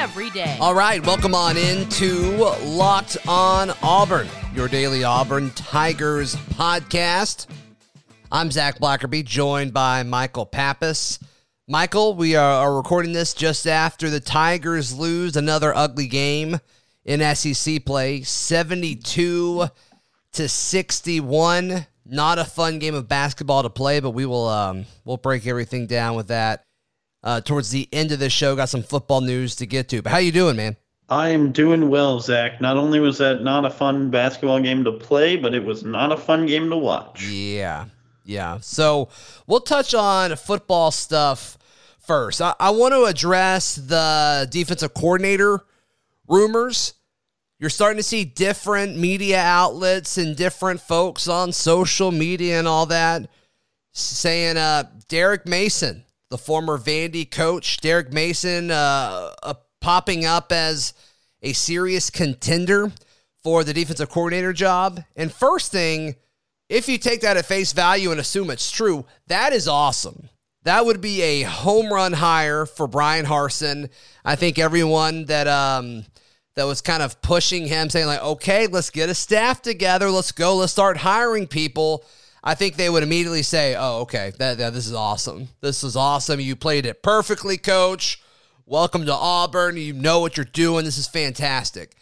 every day. All right, welcome on into Locked On Auburn, your daily Auburn Tigers podcast. I'm Zac Blackerby, joined by Michael Pappas. Michael, we are recording this just after the Tigers lose another ugly game in SEC play, 72 to 61. Not a fun game of basketball to play, but we will um, we'll break everything down with that uh, towards the end of the show. Got some football news to get to. But how you doing, man? I am doing well, Zac. Not only was that not a fun basketball game to play, but it was not a fun game to watch. Yeah, yeah. So we'll touch on football stuff first. I, I want to address the defensive coordinator rumors. You're starting to see different media outlets and different folks on social media and all that saying uh, Derek Mason, the former Vandy coach, Derek Mason uh, uh, popping up as a serious contender for the defensive coordinator job. And first thing, if you take that at face value and assume it's true, that is awesome. That would be a home run hire for Brian Harsin. I think everyone that um, that was kind of pushing him, saying like, "Okay, let's get a staff together. Let's go. Let's start hiring people." I think they would immediately say, "Oh, okay, that, that this is awesome. This is awesome. You played it perfectly, coach. Welcome to Auburn. You know what you're doing. This is fantastic."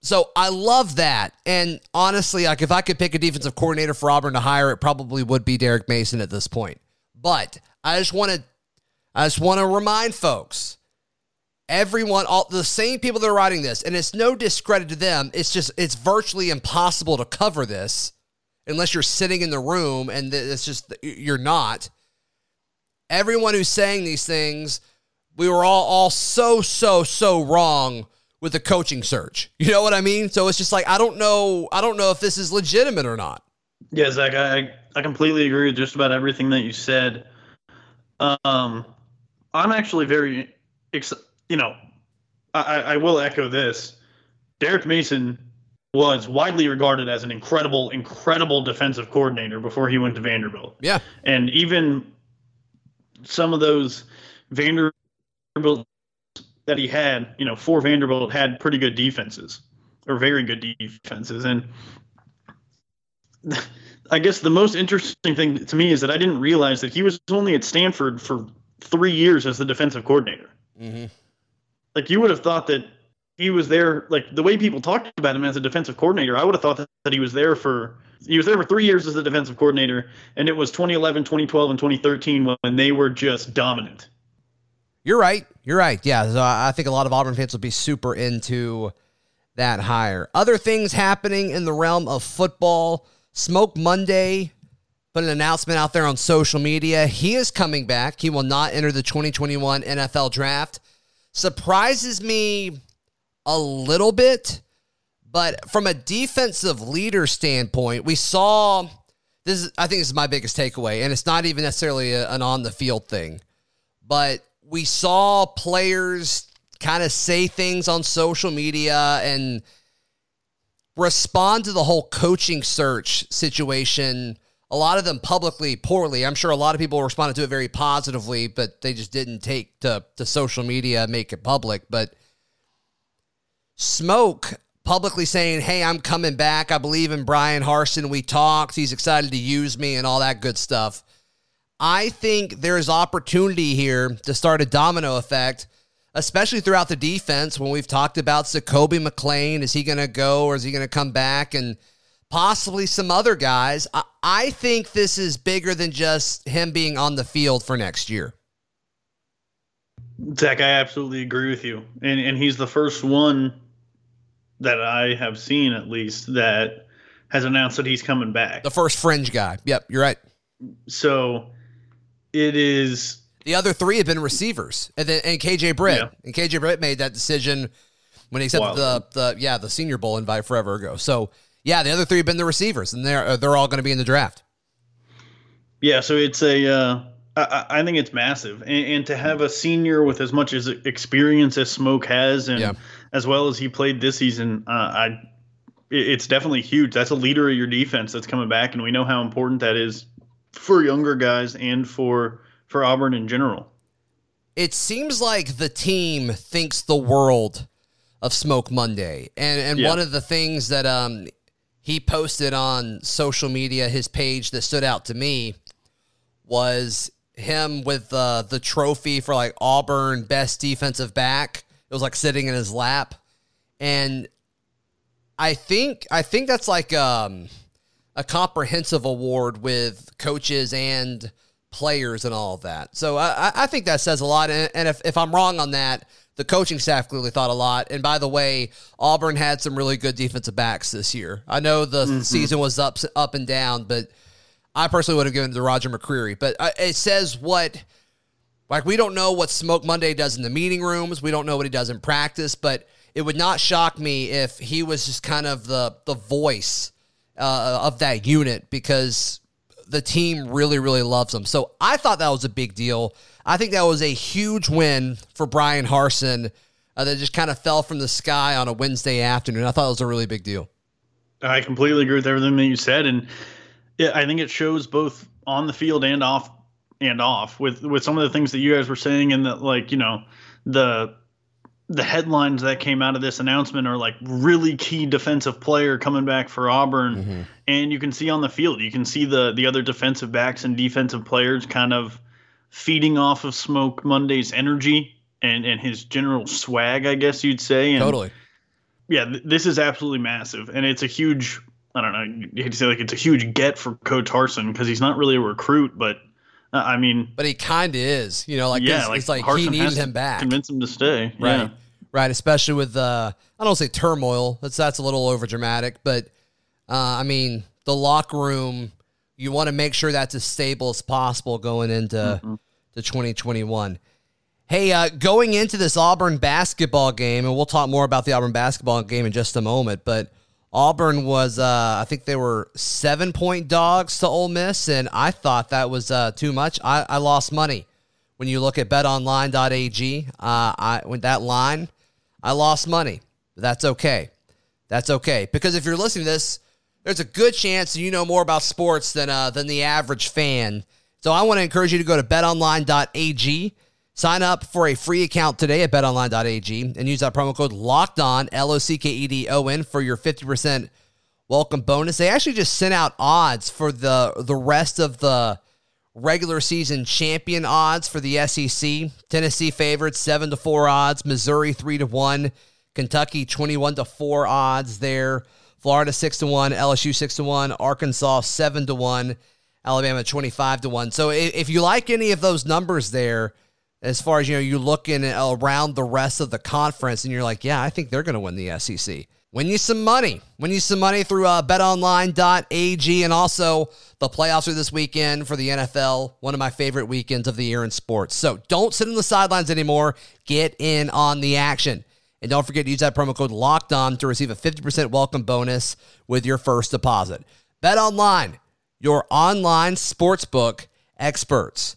So I love that. And honestly, like if I could pick a defensive coordinator for Auburn to hire, it probably would be Derek Mason at this point. But I just want to I just want to remind folks everyone all the same people that are writing this and it's no discredit to them it's just it's virtually impossible to cover this unless you're sitting in the room and it's just you're not everyone who's saying these things we were all all so so so wrong with the coaching search you know what i mean so it's just like i don't know i don't know if this is legitimate or not yeah zac i I completely agree with just about everything that you said. Um, I'm actually very, you know, I, I will echo this. Derek Mason was widely regarded as an incredible, incredible defensive coordinator before he went to Vanderbilt. Yeah. And even some of those Vanderbilt that he had, you know, for Vanderbilt had pretty good defenses or very good defenses. And I guess the most interesting thing to me is that I didn't realize that he was only at Stanford for three years as the defensive coordinator. Mm-hmm. Like you would have thought that he was there, like the way people talked about him as a defensive coordinator, I would have thought that, that he was there for he was there for three years as a defensive coordinator, and it was 2011, 2012, and 2013 when they were just dominant. You're right. You're right. Yeah. So I think a lot of Auburn fans will be super into that hire. Other things happening in the realm of football. Smoke Monday put an announcement out there on social media. He is coming back. He will not enter the 2021 NFL draft. Surprises me a little bit, but from a defensive leader standpoint, we saw this is, I think this is my biggest takeaway, and it's not even necessarily a, an on the field thing, but we saw players kind of say things on social media and respond to the whole coaching search situation. A lot of them publicly poorly. I'm sure a lot of people responded to it very positively, but they just didn't take to, to social media, make it public. But Smoke publicly saying, Hey, I'm coming back. I believe in Brian Harsin. We talked. He's excited to use me and all that good stuff. I think there's opportunity here to start a domino effect especially throughout the defense when we've talked about Zakoby McClain. Is he going to go or is he going to come back? And possibly some other guys. I, I think this is bigger than just him being on the field for next year. Zac, I absolutely agree with you. And, and he's the first one that I have seen, at least, that has announced that he's coming back. The first fringe guy. Yep, you're right. So it is the other three have been receivers, and then and KJ Britt, yeah. and KJ Britt made that decision when he accepted the the yeah the Senior Bowl invite forever ago. So yeah, the other three have been the receivers, and they're they're all going to be in the draft. Yeah, so it's a. Uh, I, I think it's massive, and, and, to have a senior with as much as experience as Smoke has, and yeah. As well as he played this season, uh, I. It's definitely huge. That's a leader of your defense that's coming back, and we know how important that is for younger guys and for for Auburn in general. It seems like the team thinks the world of Smoke Monday, and and yeah. one of the things that um he posted on social media, his page that stood out to me was him with uh, the trophy for like Auburn best defensive back. It was like sitting in his lap, and I think I think that's like um, a comprehensive award with coaches and players and all of that. So I, I think that says a lot. And, if, if I'm wrong on that, the coaching staff clearly thought a lot. And by the way, Auburn had some really good defensive backs this year. I know the mm-hmm. season was up up and down, but I personally would have given it to Roger McCreary. But uh, it says what, like we don't know what Smoke Monday does in the meeting rooms. We don't know what he does in practice. But it would not shock me if he was just kind of the the voice uh, of that unit because the team really really loves him. So I thought that was a big deal. I think that was a huge win for Brian Harsin uh, that just kind of fell from the sky on a Wednesday afternoon. I thought it was a really big deal. I completely agree with everything that you said, and yeah, I think it shows both on the field and off and off with with some of the things that you guys were saying, and that like you know the the headlines that came out of this announcement are like really key defensive player coming back for Auburn, mm-hmm. and you can see on the field, you can see the the other defensive backs and defensive players kind of feeding off of Smoke Monday's energy and and his general swag, I guess you'd say. And totally. Yeah, th- this is absolutely massive, and it's a huge. I don't know. You hate to say like it's a huge get for Coach Harsin because he's not really a recruit, but I mean, but he kind of is. You know, like yeah, it's like, it's like he needed him back, convince him to stay. Right, yeah. right. Especially with uh, I don't say turmoil. That's that's a little over dramatic, but uh, I mean the locker room you want to make sure that's as stable as possible going into mm-hmm. to 2021. Hey, uh, going into this Auburn basketball game, and we'll talk more about the Auburn basketball game in just a moment, but Auburn was, uh, I think they were seven point dogs to Ole Miss, and I thought that was uh, too much. I, I, lost money. When you look at betonline.ag, uh, I, with that line, I lost money. That's okay. That's okay. Because if you're listening to this, there's a good chance you know more about sports than uh, than the average fan. So I want to encourage you to go to betonline.ag. Sign up for a free account today at betonline.ag and use that promo code locked on, L O C K E D O N, for your 50% welcome bonus. They actually just sent out odds for the, the rest of the regular season champion odds for the SEC. Tennessee favorites 7 to 4 odds, Missouri 3 to 1, Kentucky 21 to 4 odds there. Florida 6 to 1, LSU 6 to 1, Arkansas 7 to 1, Alabama 25 to 1. So if you like any of those numbers there, as far as you know, you're looking around the rest of the conference and you're like, yeah, I think they're going to win the SEC. Win you some money. Win you some money through uh, betonline.ag. And also, the playoffs are this weekend for the NFL, one of my favorite weekends of the year in sports. So don't sit on the sidelines anymore. Get in on the action. And don't forget to use that promo code locked on to receive a 50% welcome bonus with your first deposit. Bet online, your online sportsbook experts.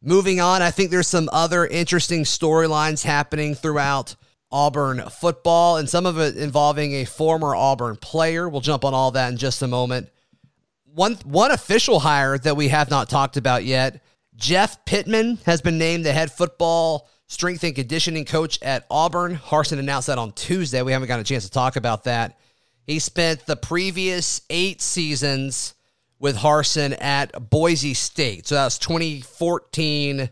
Moving on, I think there's some other interesting storylines happening throughout Auburn football, and some of it involving a former Auburn player. We'll jump on all that in just a moment. One one official hire that we have not talked about yet Jeff Pittman has been named the head football strength and conditioning coach at Auburn. Harsin announced that on Tuesday. We haven't got a chance to talk about that. He spent the previous eight seasons with Harsin at Boise State. So that was 2014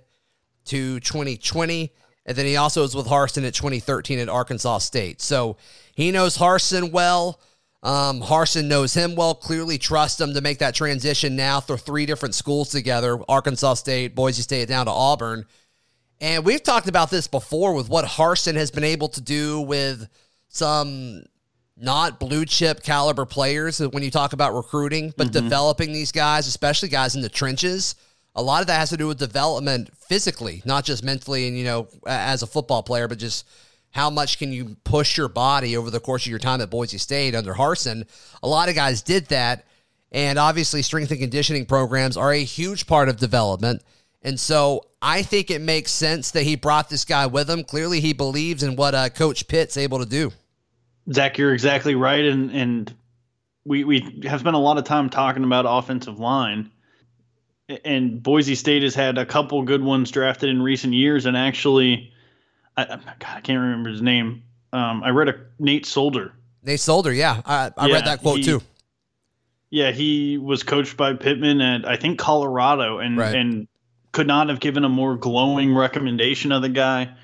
to 2020. And then he also was with Harsin at 2013 at Arkansas State. So he knows Harsin well. Um, Harsin knows him well, clearly trusts him to make that transition now through three different schools together Arkansas State, Boise State, down to Auburn. And we've talked about this before with what Harsin has been able to do with some not blue chip caliber players when you talk about recruiting, but mm-hmm. developing these guys, especially guys in the trenches. A lot of that has to do with development physically, not just mentally and, you know, as a football player, but just how much can you push your body over the course of your time at Boise State under Harsin. A lot of guys did that. And obviously, strength and conditioning programs are a huge part of development. And so I think it makes sense that he brought this guy with him. Clearly, he believes in what uh, Coach Pitt's able to do. Zac, you're exactly right. And, and we, we have spent a lot of time talking about offensive line. And Boise State has had a couple good ones drafted in recent years. And actually, I, God, I can't remember his name. Um, I read a Nate Solder. Nate Solder, yeah, I, I yeah, read that quote he, too. Yeah, he was coached by Pittman at I think Colorado, and right. and could not have given a more glowing recommendation of the guy.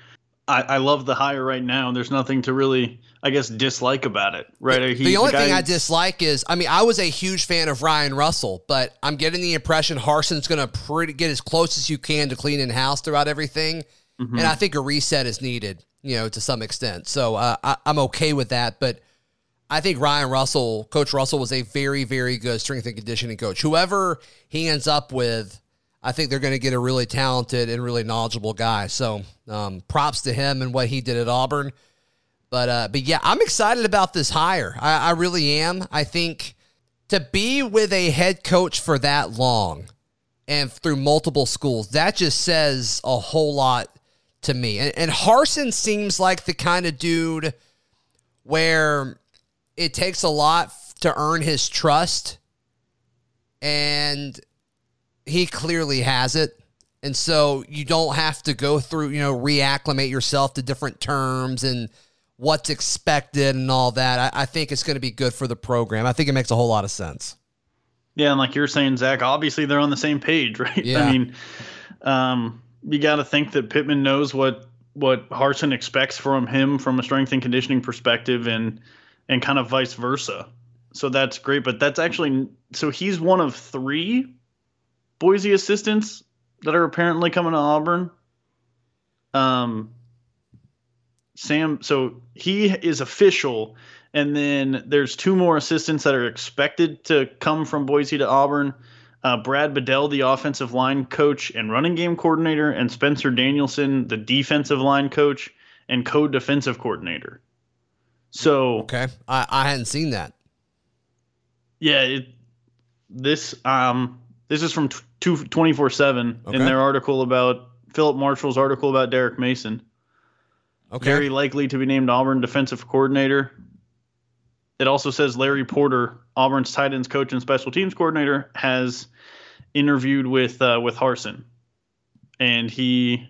I, I love the hire right now. There's nothing to really, I guess, dislike about it. Right? He, the only the thing I dislike is, I mean, I was a huge fan of Ryan Russell, but I'm getting the impression Harsin's going to pretty get as close as you can to cleaning house throughout everything. Mm-hmm. And I think a reset is needed, you know, to some extent. So uh, I, I'm okay with that. But I think Ryan Russell, Coach Russell, was a very, very good strength and conditioning coach. Whoever he ends up with, I think they're going to get a really talented and really knowledgeable guy. So um, props to him and what he did at Auburn. But uh, but yeah, I'm excited about this hire. I, I really am. I think to be with a head coach for that long and through multiple schools, that just says a whole lot to me. And, and Harsin seems like the kind of dude where it takes a lot to earn his trust. And he clearly has it. And so you don't have to go through, you know, reacclimate yourself to different terms and what's expected and all that. I, I think it's going to be good for the program. I think it makes a whole lot of sense. Yeah, and like you're saying, Zac, obviously they're on the same page, right? Yeah. I mean, um, you got to think that Pittman knows what what Harsin expects from him from a strength and conditioning perspective, and and kind of vice versa. So that's great. But that's actually so he's one of three Boise assistants that are apparently coming to Auburn. Um, Sam, so he is official, and then there's two more assistants that are expected to come from Boise to Auburn uh, Brad Bedell, the offensive line coach and running game coordinator, and Spencer Danielson, the defensive line coach and co defensive coordinator. So okay, I, I hadn't seen that. Yeah, it, this um this is from twenty four seven in their article about Phillip Marshall's article about Derek Mason. Okay, very likely to be named Auburn defensive coordinator. It also says Larry Porter, Auburn's tight ends coach and special teams coordinator, has interviewed with uh, with Harsin, and he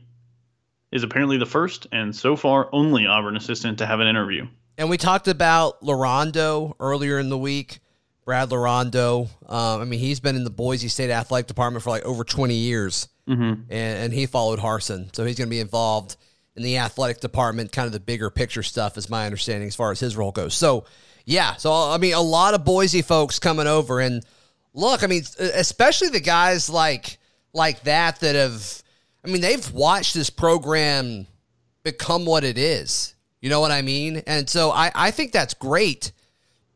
is apparently the first and so far only Auburn assistant to have an interview. And we talked about Larrondo earlier in the week. Brad Larrondo. Um, I mean, he's been in the Boise State athletic department for like over 20 years, mm-hmm. and, and he followed Harsin, so he's going to be involved in the athletic department, kind of the bigger picture stuff, is my understanding as far as his role goes. So, yeah, so I mean, a lot of Boise folks coming over, and look, I mean, especially the guys like like that that have, I mean, they've watched this program become what it is. You know what I mean? And so I, I think that's great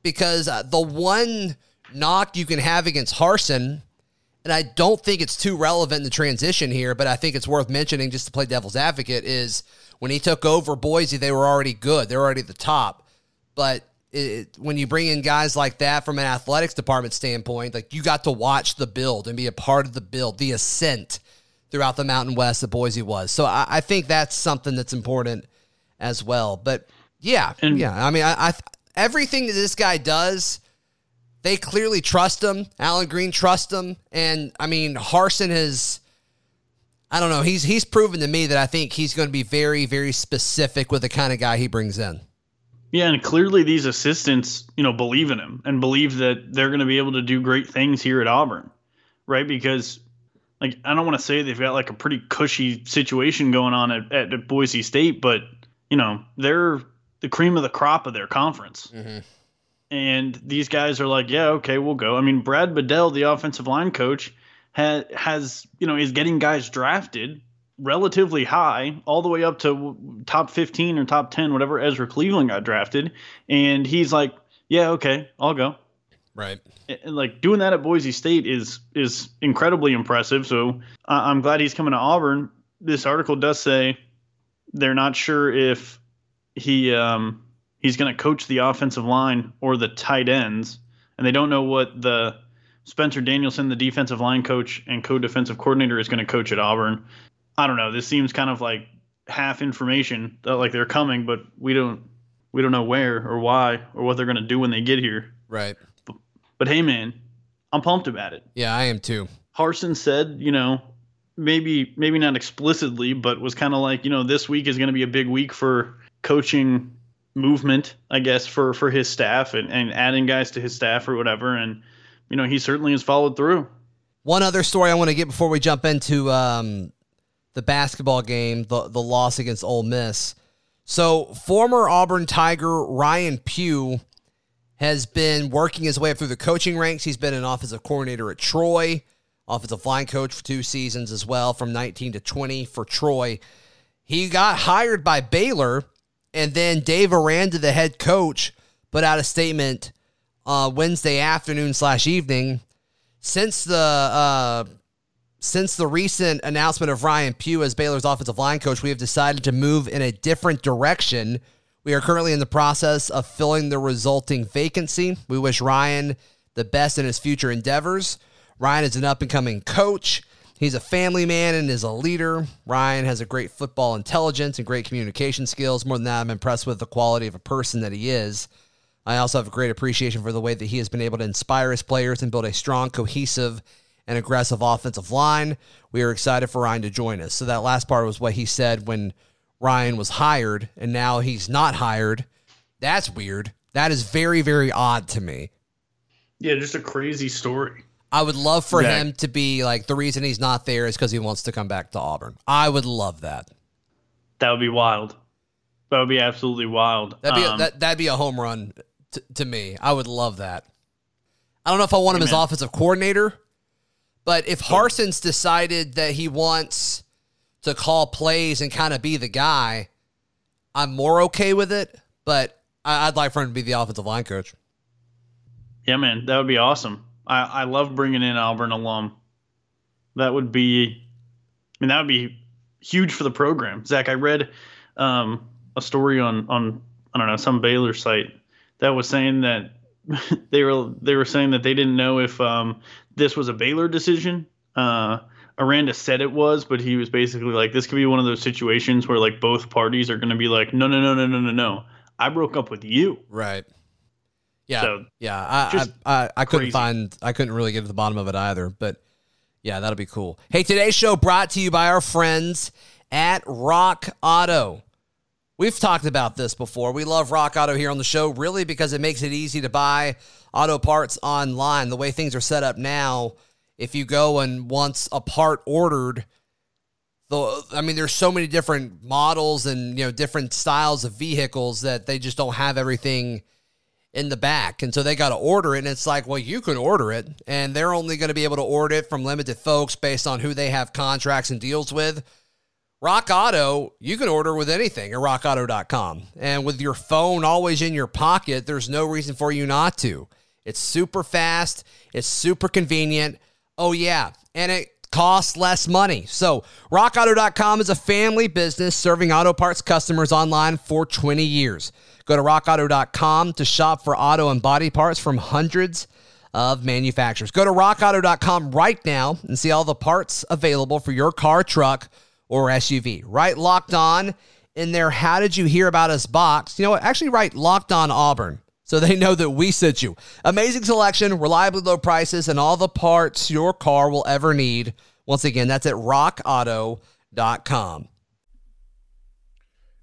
because uh, the one knock you can have against Harsin, and I don't think it's too relevant in the transition here, but I think it's worth mentioning just to play devil's advocate is when he took over Boise, they were already good. They're already at the top. But it, when you bring in guys like that from an athletics department standpoint, like you got to watch the build and be a part of the build, the ascent throughout the Mountain West that Boise was. So I, I think that's something that's important as well. But yeah, and, yeah. I mean, I, I everything that this guy does, they clearly trust him. Allen Greene trusts him, and I mean, Harsin has. I don't know. He's he's proven to me that I think he's going to be very very specific with the kind of guy he brings in. Yeah, and clearly these assistants, you know, believe in him and believe that they're going to be able to do great things here at Auburn, right? Because like I don't want to say they've got like a pretty cushy situation going on at, at Boise State, but you know they're the cream of the crop of their conference. Mm-hmm. And these guys are like, yeah, okay, we'll go. I mean, Brad Bedell, the offensive line coach, has has you know is getting guys drafted relatively high, all the way up to top 15 or top 10, whatever Ezra Cleveland got drafted. And he's like, yeah, okay, I'll go. Right. And like doing that at Boise State is is incredibly impressive. So I'm glad he's coming to Auburn. This article does say they're not sure if he um, he's going to coach the offensive line or the tight ends, and they don't know what the Spencer Danielson, the defensive line coach and co-defensive coordinator, is going to coach at Auburn. I don't know. This seems kind of like half information that like they're coming, but we don't we don't know where or why or what they're going to do when they get here. Right. But, but hey, man, I'm pumped about it. Yeah, I am too. Harsin said, you know, maybe maybe not explicitly, but was kind of like, you know, this week is going to be a big week for coaching movement, I guess, for for his staff and, and adding guys to his staff or whatever. And you know, he certainly has followed through. One other story I want to get before we jump into um, the basketball game, the the loss against Ole Miss. So, former Auburn Tiger Ryan Pugh has been working his way up through the coaching ranks. He's been an offensive coordinator at Troy, offensive line coach for two seasons as well, from 19 to 20 for Troy. He got hired by Baylor, and then Dave Aranda, the head coach, put out a statement uh, Wednesday afternoon slash evening. Since the uh, since the recent announcement of Ryan Pugh as Baylor's offensive line coach, we have decided to move in a different direction. We are currently in the process of filling the resulting vacancy. We wish Ryan the best in his future endeavors. Ryan is an up and coming coach. He's a family man and is a leader. Ryan has a great football intelligence and great communication skills. More than that, I'm impressed with the quality of a person that he is. I also have a great appreciation for the way that he has been able to inspire his players and build a strong, cohesive, and aggressive offensive line. We are excited for Ryan to join us. So that last part was what he said when Ryan was hired, and now he's not hired. That's weird. That is very, very odd to me. Yeah, just a crazy story. I would love for yeah. him to be like the reason he's not there is because he wants to come back to Auburn. I would love that. That would be wild. That would be absolutely wild. That'd be um, a, that, that'd be a home run t- to me. I would love that. I don't know if I want him as offensive coordinator. But if Harsin's decided that he wants to call plays and kind of be the guy, I'm more okay with it. But I'd like for him to be the offensive line coach. Yeah, man, that would be awesome. I, I love bringing in Auburn alum. That would be, I mean, that would be huge for the program. Zac, I read um, a story on on I don't know some Baylor site that was saying that they were they were saying that they didn't know if um, this was a Baylor decision. Uh, Aranda said it was, but he was basically like, this could be one of those situations where like both parties are going to be like, no, no, no, no, no, no, no. I broke up with you. Right. Yeah. So, yeah. I, I, I, I couldn't crazy. find, I couldn't really get to the bottom of it either, but yeah, that'll be cool. Hey, today's show brought to you by our friends at Rock Auto. We've talked about this before. We love Rock Auto here on the show, really, because it makes it easy to buy auto parts online. The way things are set up now, if you go and once a part ordered, the I mean, there's so many different models and you know different styles of vehicles that they just don't have everything in the back, and so they got to order it. And it's like, well, you can order it, and they're only going to be able to order it from limited folks based on who they have contracts and deals with. Rock Auto, you can order with anything at rockauto.com. And with your phone always in your pocket, there's no reason for you not to. It's super fast, it's super convenient. Oh, yeah. And it costs less money. So, rockauto.com is a family business serving auto parts customers online for 20 years. Go to rockauto.com to shop for auto and body parts from hundreds of manufacturers. Go to rockauto.com right now and see all the parts available for your car, truck, or SUV. Write locked on in their How Did You Hear About Us box. You know what? Actually, write locked on Auburn so they know that we sent you. Amazing selection, reliably low prices, and all the parts your car will ever need. Once again, that's at rockauto.com.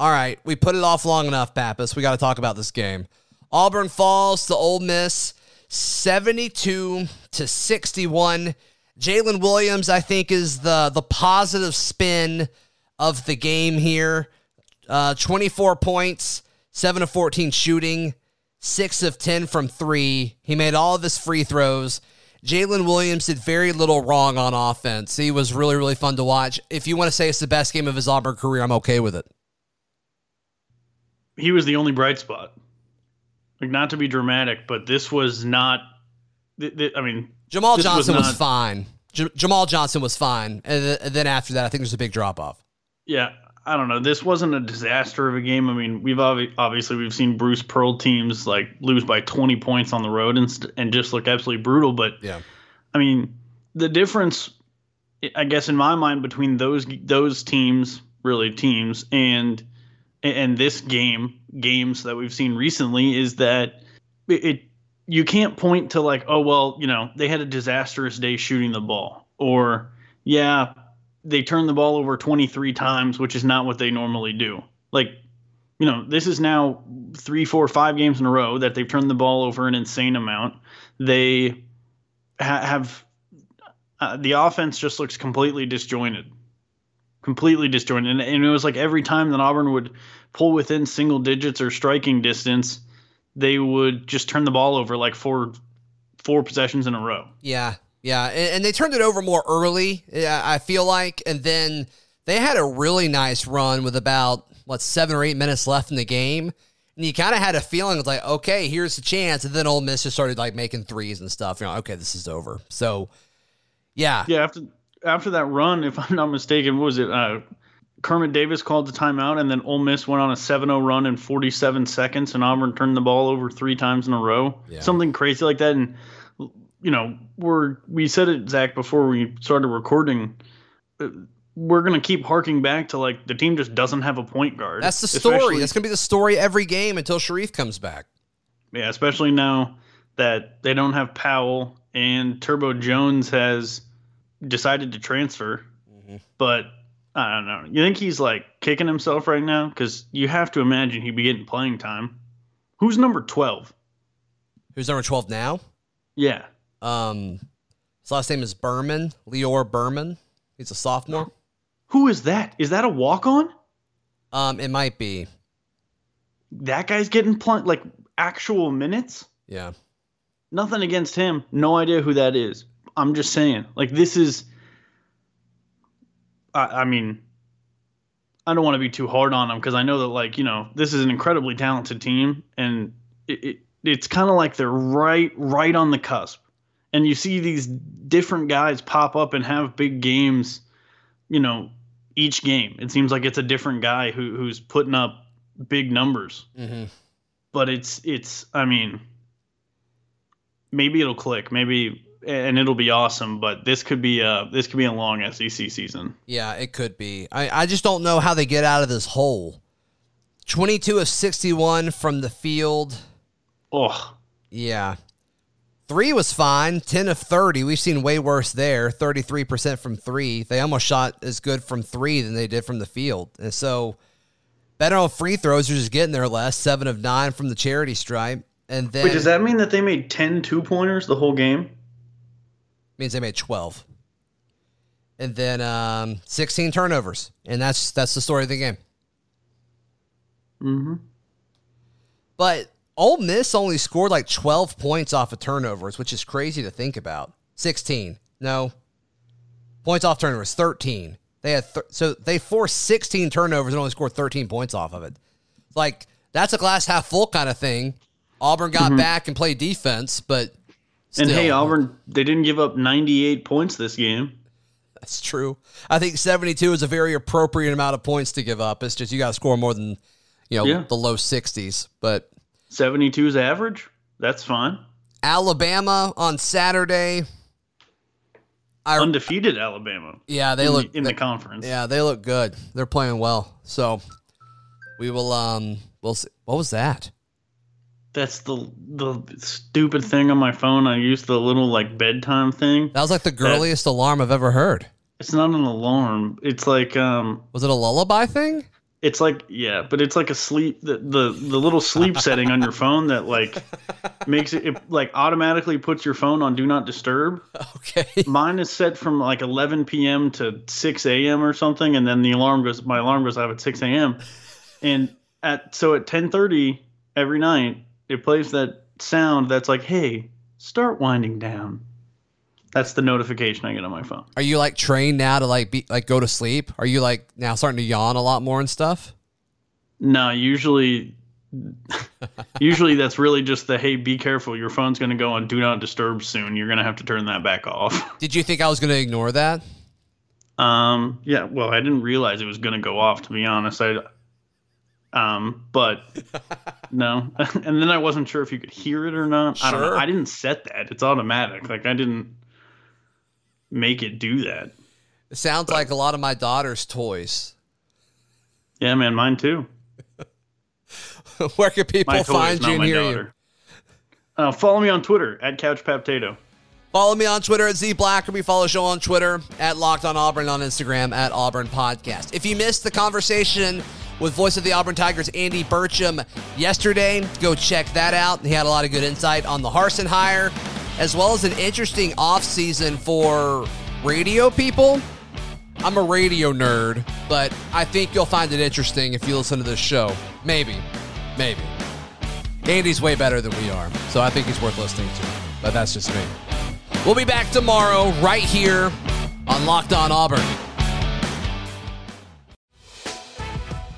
All right, we put it off long enough, Pappas. We got to talk about this game. Auburn falls to Ole Miss 72 to 61. Jaylin Williams, I think, is the the positive spin of the game here. Uh, 24 points, 7 of 14 shooting, 6 of 10 from 3. He made all of his free throws. Jaylin Williams did very little wrong on offense. He was really, really fun to watch. If you want to say it's the best game of his Auburn career, I'm okay with it. He was the only bright spot. Like, not to be dramatic, but this was not. Th- th- I mean, Jamal Johnson was, not- fine. J- Jamal Johnson was fine. And, th- then after that, I think there's a big drop off. Yeah, I don't know. This wasn't a disaster of a game. I mean, we've obvi- obviously we've seen Bruce Pearl teams like lose by 20 points on the road and st- and just look absolutely brutal. But Yeah. I mean, the difference, I guess, in my mind, between those those teams, really teams, and and this game, games that we've seen recently, is that it, it you can't point to like, oh well, you know, they had a disastrous day shooting the ball, or yeah, they turned the ball over 23 times, which is not what they normally do. Like, you know, this is now three, four, five games in a row that they've turned the ball over an insane amount. They ha- have uh, the offense just looks completely disjointed, completely disjointed. And, and it was like every time that Auburn would pull within single digits or striking distance, they would just turn the ball over like four, four possessions in a row. Yeah, yeah, and, and they turned it over more early. I feel like, and then they had a really nice run with about what seven or eight minutes left in the game, and you kind of had a feeling it's like, okay, here's the chance, and then Ole Miss just started like making threes and stuff. You know, okay, this is over. So, yeah, Yeah, after after that run, if I'm not mistaken, what was it? Uh, Kermit Davis called the timeout, and then Ole Miss went on a 7-0 run in 47 seconds, and Auburn turned the ball over three times in a row. Yeah. Something crazy like that. And you know, we're we said it, Zac, before we started recording. uh, We're gonna keep harking back to like the team just doesn't have a point guard. that's the story. That's gonna be the story every game until Sharife comes back. Yeah, especially now that they don't have Powell and Turbo Jones has decided to transfer. But I don't know. You think he's like kicking himself right now? Because you have to imagine he'd be getting playing time. Who's number 12? Who's number twelve now? Yeah. Um, his last name is Berman, Lior Berman. He's a sophomore. Who is that? Is that a walk on? Um, it might be. That guy's getting pl- like actual minutes? Yeah. Nothing against him. No idea who that is. I'm just saying. Like this is. I, I mean, I don't want to be too hard on them because I know that like you know this is an incredibly talented team and it, it it's kind of like they're right right on the cusp, and you see these different guys pop up and have big games. You know, each game it seems like it's a different guy who who's putting up big numbers Mm-hmm. but it's it's I mean maybe it'll click maybe and it'll be awesome but this could be a this could be a long SEC season. Yeah, it could be. I, I just don't know how they get out of this hole. 22 of 61 from the field. Oh, Yeah. Three was fine. 10 of 30. We've seen way worse there. 33% from three. They almost shot as good from three than they did from the field. And so better on free throws. They're just getting there less. Seven of nine from the charity stripe. And then wait, does that mean that they made 10 two pointers the whole game? Means they made 12. And then um, 16 turnovers. And that's that's the story of the game. Mm-hmm. But Ole Miss only scored like 12 points off of turnovers, which is crazy to think about. 16. No. Points off turnovers, 13. They had th- so they forced 16 turnovers and only scored 13 points off of it. Like that's a glass half full kind of thing. Auburn got back and played defense, but And hey, Auburn they didn't give up 98 points this game. That's true. I think 72 is a very appropriate amount of points to give up. It's just you got to score more than you know Yeah. the low 60s. But 72 is average. That's fine. Alabama on Saturday. I- undefeated Alabama. Yeah, they in, look the, in they- the conference. Yeah, they look good. They're playing well. So we will um we'll see. What was that? That's the the stupid thing on my phone. I use the little like bedtime thing. That was like the girliest alarm I've ever heard. It's not an alarm. It's like um Was it a lullaby thing? it's like yeah, but it's like a sleep the the, the little sleep setting on your phone that like makes it, it like automatically puts your phone on do not disturb. Okay. Mine is set from like 11 p.m. to 6 a.m. or something, and then the alarm goes. My alarm goes off at 6 a.m. And at so at 10:30 every night, it plays that sound that's like, "Hey, start winding down." That's the notification I get on my phone. Are you like trained now to like be like go to sleep? Are you like now starting to yawn a lot more and stuff? No, usually, usually that's really just the "Hey, be careful, your phone's going to go on do not disturb soon. You're going to have to turn that back off." Did you think I was going to ignore that? Um, yeah, well, I didn't realize it was going to go off, to be honest. I, um, but no, and then I wasn't sure if you could hear it or not. I don't know. Sure. I didn't set that. It's automatic. Like I didn't make it do that. It sounds like a lot of my daughter's toys. Yeah, man, mine too. Where can people My toys, find you and my hear you? daughter. Uh, follow me on Twitter at CouchPaptato. Follow me on Twitter at Z Blackerby. Follow the show on Twitter at Locked on Auburn on Instagram at Auburn Podcast. If you missed the conversation with voice of the Auburn Tigers Andy Burcham yesterday, go check that out. He had a lot of good insight on the Harsin hire, as well as an interesting offseason for radio people. I'm a radio nerd, but I think you'll find it interesting if you listen to this show. Maybe. Maybe. Andy's way better than we are, so I think he's worth listening to. But that's just me. We'll be back tomorrow, right here on Locked On Auburn.